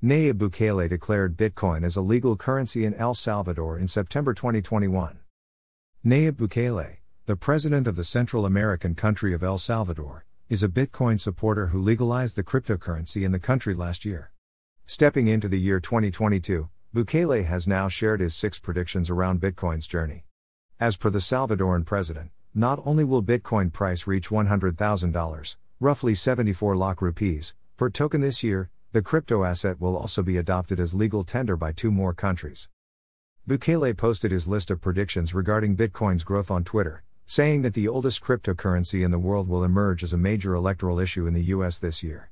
Nayib Bukele declared Bitcoin as a legal currency in El Salvador in September 2021. Nayib Bukele, the president of the Central American country of El Salvador, is a Bitcoin supporter who legalized the cryptocurrency in the country last year. Stepping into the year 2022, Bukele has now shared his six predictions around Bitcoin's journey. As per the Salvadoran president, not only will Bitcoin price reach $100,000, roughly 74 lakh rupees, per token this year, the crypto asset will also be adopted as legal tender by two more countries. Bukele posted his list of predictions regarding Bitcoin's growth on Twitter, saying that the oldest cryptocurrency in the world will emerge as a major electoral issue in the US this year.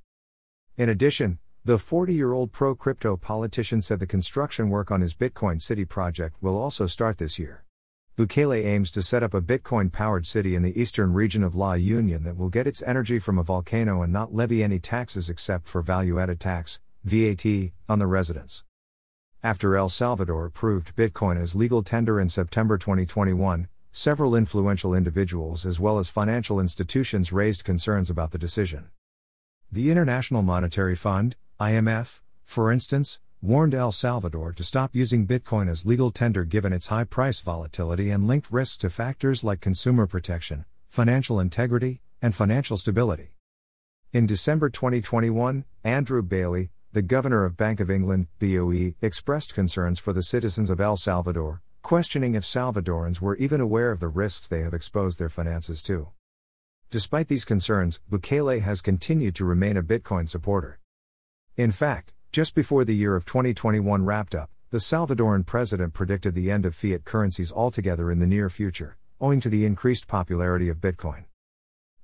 In addition, the 40 year old pro crypto politician said the construction work on his Bitcoin City project will also start this year. Bukele aims to set up a Bitcoin powered city in the eastern region of La Union that will get its energy from a volcano and not levy any taxes except for value added tax, VAT, on the residents. After El Salvador approved Bitcoin as legal tender in September 2021, several influential individuals as well as financial institutions raised concerns about the decision. The International Monetary Fund, IMF, for instance, warned El Salvador to stop using Bitcoin as legal tender given its high price volatility and linked risks to factors like consumer protection, financial integrity, and financial stability. In December 2021, Andrew Bailey, the governor of Bank of England, BOE, expressed concerns for the citizens of El Salvador, questioning if Salvadorans were even aware of the risks they have exposed their finances to. Despite these concerns, Bukele has continued to remain a Bitcoin supporter. In fact, just before the year of 2021 wrapped up, the Salvadoran president predicted the end of fiat currencies altogether in the near future, owing to the increased popularity of Bitcoin.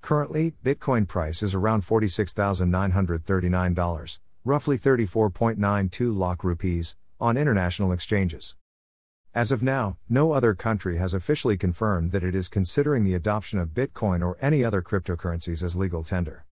Currently, Bitcoin price is around $46,939, roughly 34.92 lakh rupees, on international exchanges. As of now, no other country has officially confirmed that it is considering the adoption of Bitcoin or any other cryptocurrencies as legal tender.